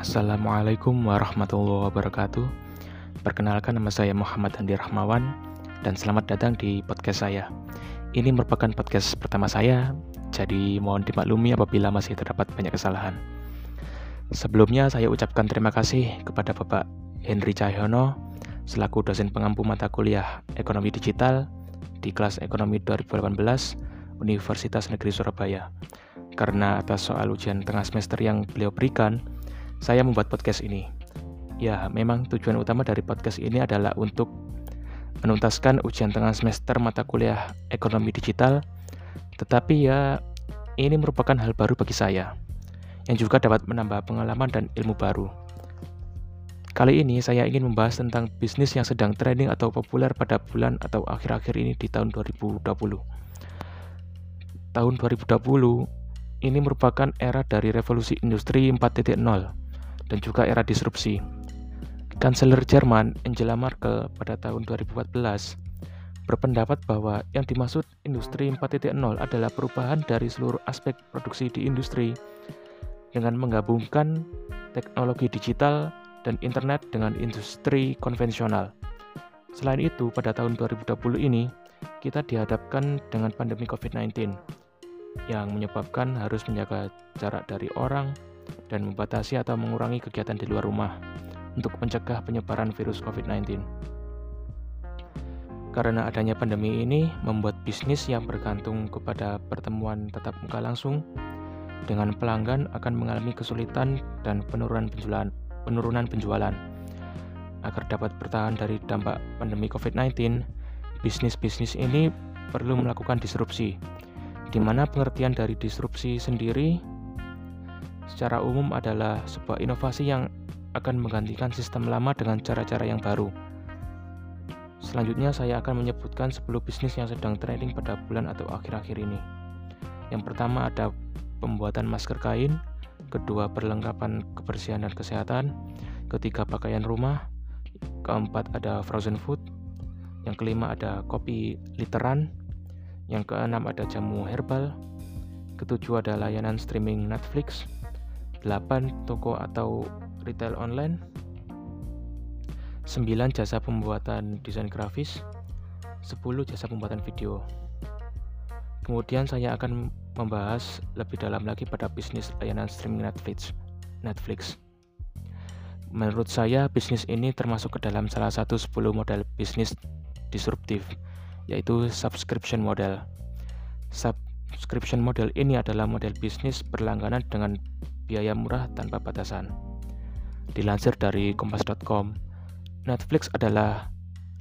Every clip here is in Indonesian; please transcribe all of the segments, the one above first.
Assalamualaikum warahmatullahi wabarakatuh. Perkenalkan nama saya Muhammad Andi Rahmawan dan selamat datang di podcast saya. Ini merupakan podcast pertama saya, jadi mohon dimaklumi apabila masih terdapat banyak kesalahan. Sebelumnya saya ucapkan terima kasih kepada Bapak Henry Cahyono selaku dosen pengampu mata kuliah Ekonomi Digital di kelas Ekonomi 2018 Universitas Negeri Surabaya. Karena atas soal ujian tengah semester yang beliau berikan, saya membuat podcast ini. Ya, memang tujuan utama dari podcast ini adalah untuk menuntaskan ujian tengah semester mata kuliah ekonomi digital, tetapi ya ini merupakan hal baru bagi saya, yang juga dapat menambah pengalaman dan ilmu baru. Kali ini saya ingin membahas tentang bisnis yang sedang trending atau populer pada bulan atau akhir-akhir ini di tahun 2020. Tahun 2020 ini merupakan era dari revolusi industri 4.0 dan juga era disrupsi. Kanselir Jerman Angela Merkel pada tahun 2014 berpendapat bahwa yang dimaksud industri 4.0 adalah perubahan dari seluruh aspek produksi di industri dengan menggabungkan teknologi digital dan internet dengan industri konvensional. Selain itu, pada tahun 2020 ini, kita dihadapkan dengan pandemi COVID-19 yang menyebabkan harus menjaga jarak dari orang, dan membatasi atau mengurangi kegiatan di luar rumah untuk mencegah penyebaran virus COVID-19. Karena adanya pandemi ini membuat bisnis yang bergantung kepada pertemuan tatap muka langsung dengan pelanggan akan mengalami kesulitan dan penurunan penjualan. Penurunan penjualan. Agar dapat bertahan dari dampak pandemi COVID-19, bisnis-bisnis ini perlu melakukan disrupsi, di mana pengertian dari disrupsi sendiri secara umum adalah sebuah inovasi yang akan menggantikan sistem lama dengan cara-cara yang baru. Selanjutnya saya akan menyebutkan 10 bisnis yang sedang trending pada bulan atau akhir-akhir ini. Yang pertama ada pembuatan masker kain, kedua perlengkapan kebersihan dan kesehatan, ketiga pakaian rumah, keempat ada frozen food, yang kelima ada kopi literan, yang keenam ada jamu herbal, ketujuh ada layanan streaming Netflix, 8 toko atau retail online 9 jasa pembuatan desain grafis 10 jasa pembuatan video. Kemudian saya akan membahas lebih dalam lagi pada bisnis layanan streaming Netflix Netflix. Menurut saya bisnis ini termasuk ke dalam salah satu 10 model bisnis disruptif yaitu subscription model. Subscription model ini adalah model bisnis berlangganan dengan biaya murah tanpa batasan. Dilansir dari kompas.com, Netflix adalah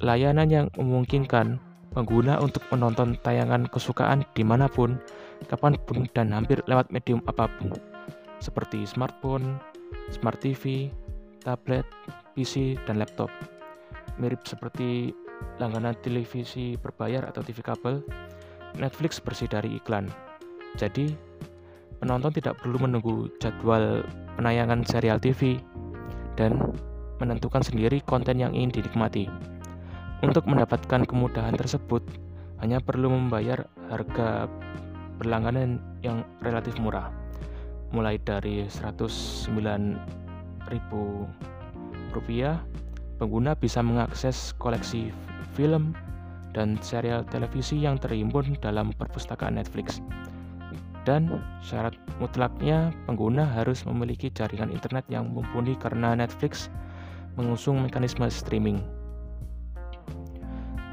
layanan yang memungkinkan pengguna untuk menonton tayangan kesukaan di mana pun, kapan pun, dan hampir lewat medium apa pun, seperti smartphone, smart TV, tablet, PC, dan laptop. Mirip seperti langganan televisi berbayar atau TV kabel, Netflix bersih dari iklan. Jadi, penonton tidak perlu menunggu jadwal penayangan serial TV dan menentukan sendiri konten yang ingin dinikmati. Untuk mendapatkan kemudahan tersebut, hanya perlu membayar harga berlangganan yang relatif murah, mulai dari Rp109.000 pengguna bisa mengakses koleksi film dan serial televisi yang terhimpun dalam perpustakaan Netflix. Dan syarat mutlaknya pengguna harus memiliki jaringan internet yang mumpuni karena Netflix mengusung mekanisme streaming.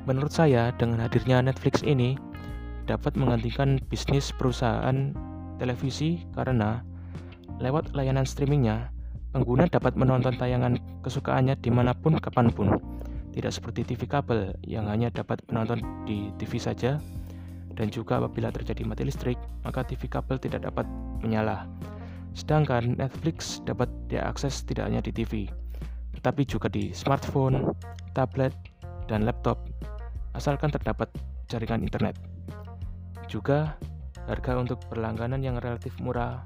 Menurut saya, dengan hadirnya Netflix ini dapat menggantikan bisnis perusahaan televisi karena lewat layanan streamingnya, pengguna dapat menonton tayangan kesukaannya di mana pun kapan pun. Tidak seperti TV kabel yang hanya dapat menonton di TV saja dan juga apabila terjadi mati listrik, maka TV kabel tidak dapat menyala. Sedangkan Netflix dapat diakses tidak hanya di TV, tetapi juga di smartphone, tablet, dan laptop, asalkan terdapat jaringan internet. Juga, harga untuk berlangganan yang relatif murah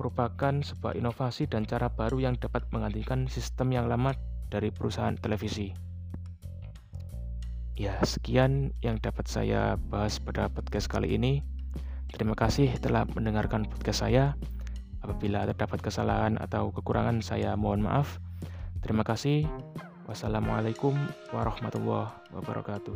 merupakan sebuah inovasi dan cara baru yang dapat menggantikan sistem yang lama dari perusahaan televisi. Ya, sekian yang dapat saya bahas pada podcast kali ini. Terima kasih telah mendengarkan podcast saya. Apabila terdapat kesalahan atau kekurangan, saya mohon maaf. Terima kasih. Wassalamualaikum warahmatullahi wabarakatuh.